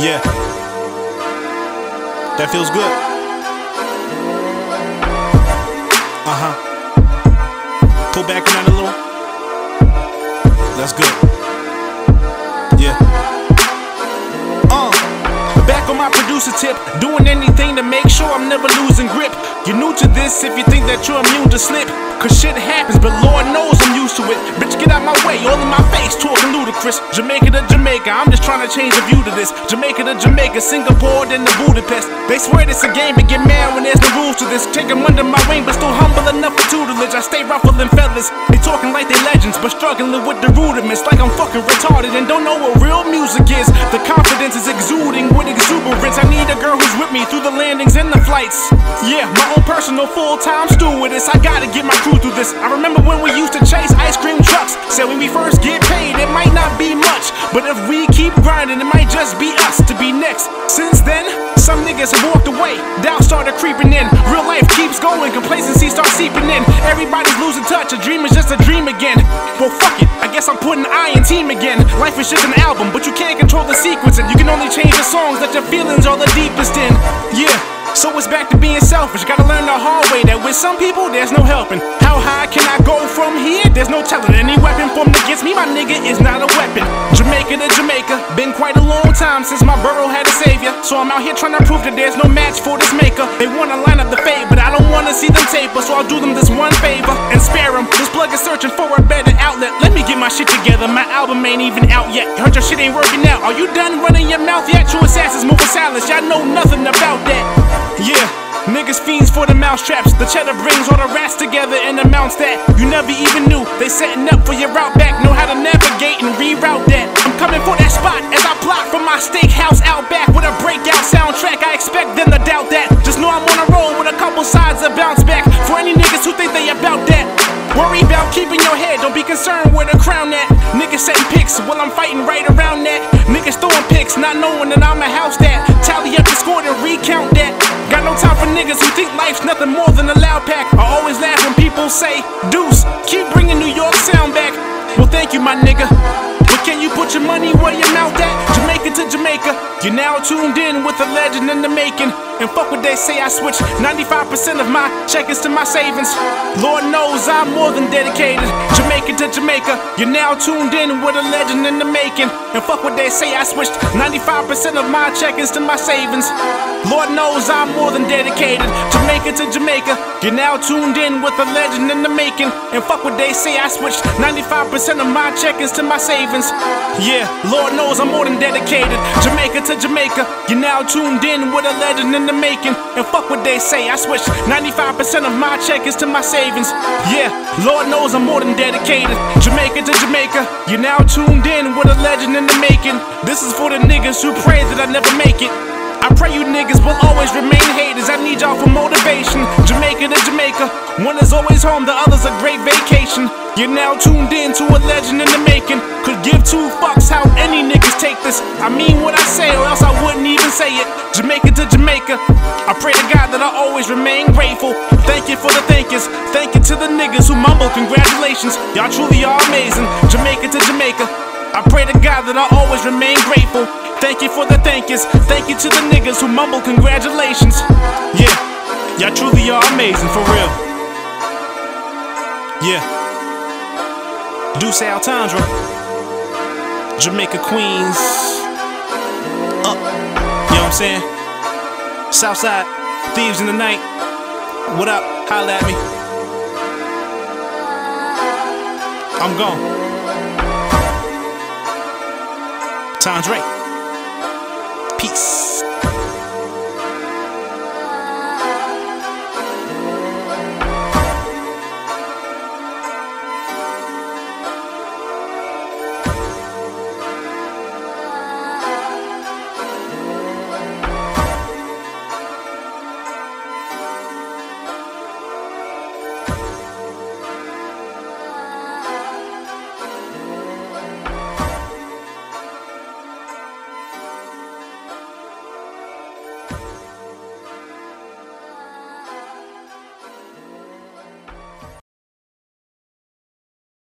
Yeah. That feels good. Uh huh. Pull back on that a little. That's good. Yeah. Uh. Back on my producer tip, doing anything to make sure I'm never losing grip. You're new to this if you think that you're immune to slip. Cause shit happens, but Lord knows I'm used to it. Get out my way, all in my face, talking ludicrous. Jamaica to Jamaica, I'm just trying to change the view to this. Jamaica to Jamaica, Singapore, then to Budapest. They swear it's a game, but get mad when there's no rules to this. Take them under my wing, but still humble enough for tutelage. I stay ruffling feathers. They talking like they legends, but struggling with the rudiments. Like I'm fucking retarded and don't know what real music is. The confidence is exuding with exuberance. I need a girl who's with me through the landings and the flights. Yeah, my own personal full-time stewardess. I gotta get my crew through this. I remember when we used to chase. Said when we first get paid, it might not be much. But if we keep grinding, it might just be us to be next. Since then, some niggas have walked away. Doubt started creeping in. Real life keeps going, complacency starts seeping in. Everybody's losing touch, a dream is just a dream again. Well, fuck it, I guess I'm putting I in team again. Life is just an album, but you can't control the sequence, and you can only change the songs that your feelings are the deepest in. Yeah. So it's back to being selfish. Gotta learn the hard way that with some people there's no helping. How high can I go from here? There's no telling. Any weapon formed against me, my nigga, is not a weapon. Jamaica to Jamaica, been quite a long time since my borough had a savior. So I'm out here trying to prove that there's no match for this maker. They wanna line up the fade, but I don't wanna see them taper. So I'll do them this one favor and spare them. This plug is searching for a better outlet. Let me get my shit together. My album ain't even out yet. Heard your shit ain't working out. Are you done running your mouth yet? True assassins moving silence. Y'all know nothing about that. Mousetraps. The cheddar brings all the rats together and amounts that you never even knew. They setting up for your route back. Know how to navigate and reroute that. I'm coming for that spot as I plot from my steakhouse out back with a breakout soundtrack. I expect them to doubt that. Just know I'm on a roll with a couple sides of bounce back. For any niggas who think they about that. Worry about keeping your head, don't be concerned where the crown at. Niggas setting pics while I'm fighting right around that. Niggas throwing pics, not knowing that I'm a house that. Tally up the score and recount niggas who think life's nothing more than a loud pack. I always laugh when people say, Deuce, keep bringing New York sound back. Well, thank you, my nigga. But can you put your money where your mouth at? Jamaica to Jamaica. You're now tuned in with a legend in the making. And fuck what they say, I switch 95% of my check is to my savings. Lord knows I'm more than dedicated. Jamaica to Jamaica. You're now tuned in with a legend in the making. And fuck what they say, I switched 95% of my check is to my savings. Lord knows I'm more than dedicated. Jamaica to Jamaica. You're now tuned in with a legend in the making. And fuck what they say, I switched 95% of my check is to my savings. Yeah, Lord knows I'm more than dedicated. Jamaica to Jamaica. You're now tuned in with a legend in the making. And fuck what they say, I switch 95% of my check is to my savings. Yeah, Lord knows I'm more than dedicated. Jamaica to Jamaica. You're now tuned in with a legend in the making. This is for the niggas who pray that I never make it. I pray you niggas will always remain haters. I need y'all for motivation. Jamaica to Jamaica. One is always home, the other's a great vacation. You're now tuned in to a legend in the making. Could give two fucks how any niggas take this. I mean what I say, or else I wouldn't even say it. Jamaica to Jamaica. I pray to God that I always remain grateful. Thank you for the thankers. Thank you to the niggas who mumble congratulations. Y'all truly are amazing. Jamaica to Jamaica. I pray to God that I always remain grateful. Thank you for the thankers. Thank you to the niggas who mumble congratulations. Yeah, y'all truly are amazing for real. Yeah. Deuce Altendre. Jamaica Queens. I'm saying? Southside. Thieves in the night. What up? Holla at me. I'm gone. Tandre. Peace.